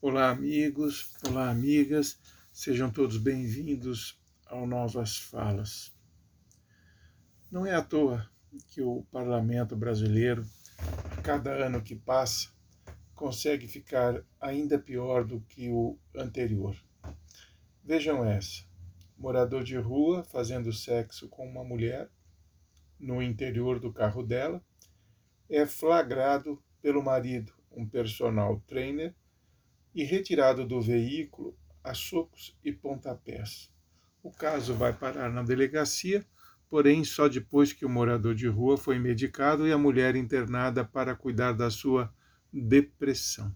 Olá, amigos, olá, amigas, sejam todos bem-vindos ao Novas Falas. Não é à toa que o parlamento brasileiro, cada ano que passa, consegue ficar ainda pior do que o anterior. Vejam essa: morador de rua fazendo sexo com uma mulher no interior do carro dela é flagrado pelo marido, um personal trainer e retirado do veículo a socos e pontapés. O caso vai parar na delegacia, porém só depois que o morador de rua foi medicado e a mulher internada para cuidar da sua depressão.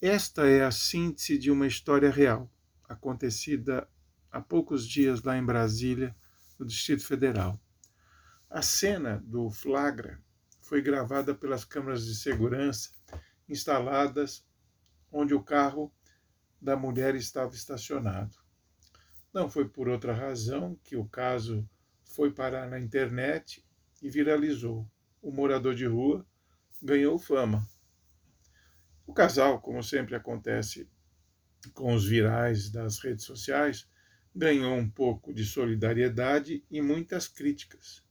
Esta é a síntese de uma história real, acontecida há poucos dias lá em Brasília, no Distrito Federal. A cena do flagra foi gravada pelas câmeras de segurança instaladas onde o carro da mulher estava estacionado. Não foi por outra razão que o caso foi parar na internet e viralizou. O morador de rua ganhou fama. O casal, como sempre acontece com os virais das redes sociais, ganhou um pouco de solidariedade e muitas críticas,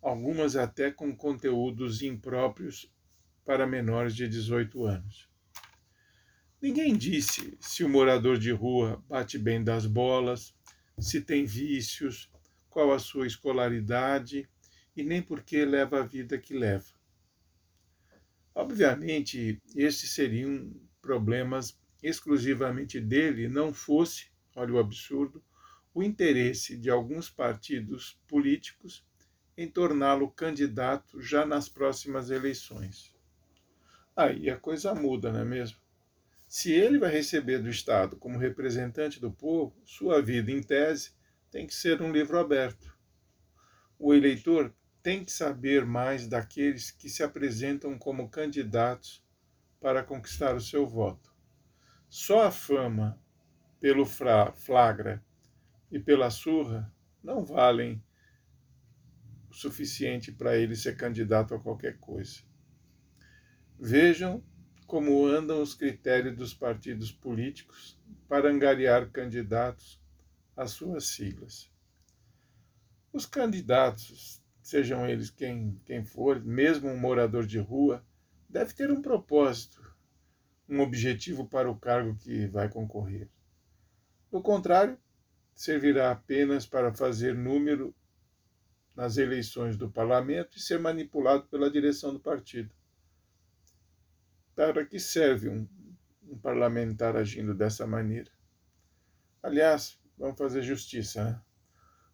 algumas até com conteúdos impróprios para menores de 18 anos. Ninguém disse se o morador de rua bate bem das bolas, se tem vícios, qual a sua escolaridade e nem por que leva a vida que leva. Obviamente, estes seriam problemas exclusivamente dele, não fosse, olha o absurdo, o interesse de alguns partidos políticos em torná-lo candidato já nas próximas eleições. Aí a coisa muda, não é mesmo? Se ele vai receber do Estado como representante do povo, sua vida, em tese, tem que ser um livro aberto. O eleitor tem que saber mais daqueles que se apresentam como candidatos para conquistar o seu voto. Só a fama pelo flagra e pela surra não valem o suficiente para ele ser candidato a qualquer coisa. Vejam como andam os critérios dos partidos políticos para angariar candidatos às suas siglas. Os candidatos, sejam eles quem, quem for, mesmo um morador de rua, deve ter um propósito, um objetivo para o cargo que vai concorrer. Do contrário, servirá apenas para fazer número nas eleições do parlamento e ser manipulado pela direção do partido. Para que serve um, um parlamentar agindo dessa maneira? Aliás, vamos fazer justiça. Né?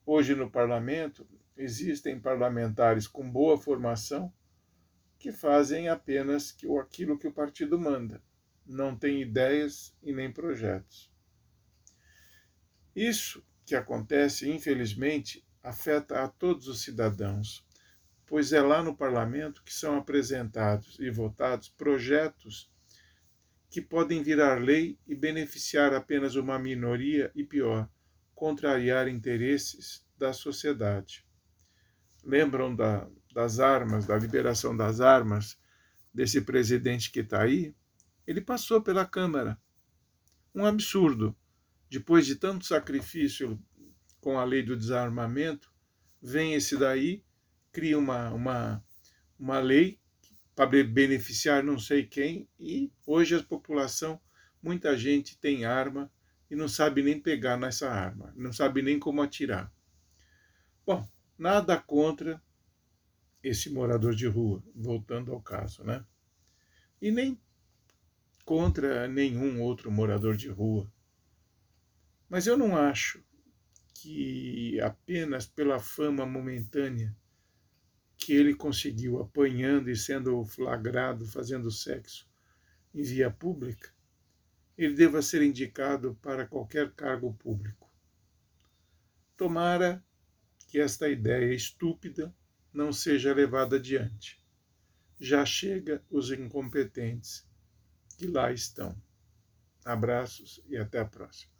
Hoje no parlamento existem parlamentares com boa formação que fazem apenas aquilo que o partido manda, não têm ideias e nem projetos. Isso que acontece, infelizmente, afeta a todos os cidadãos, pois é lá no parlamento que são apresentados e votados projetos que podem virar lei e beneficiar apenas uma minoria e, pior, contrariar interesses da sociedade. Lembram da, das armas, da liberação das armas desse presidente que está aí? Ele passou pela Câmara. Um absurdo. Depois de tanto sacrifício com a lei do desarmamento, vem esse daí cria uma, uma, uma lei para beneficiar não sei quem, e hoje a população, muita gente tem arma e não sabe nem pegar nessa arma, não sabe nem como atirar. Bom, nada contra esse morador de rua, voltando ao caso, né? E nem contra nenhum outro morador de rua. Mas eu não acho que apenas pela fama momentânea que ele conseguiu apanhando e sendo flagrado fazendo sexo em via pública, ele deva ser indicado para qualquer cargo público. Tomara que esta ideia estúpida não seja levada adiante. Já chega os incompetentes que lá estão. Abraços e até a próxima.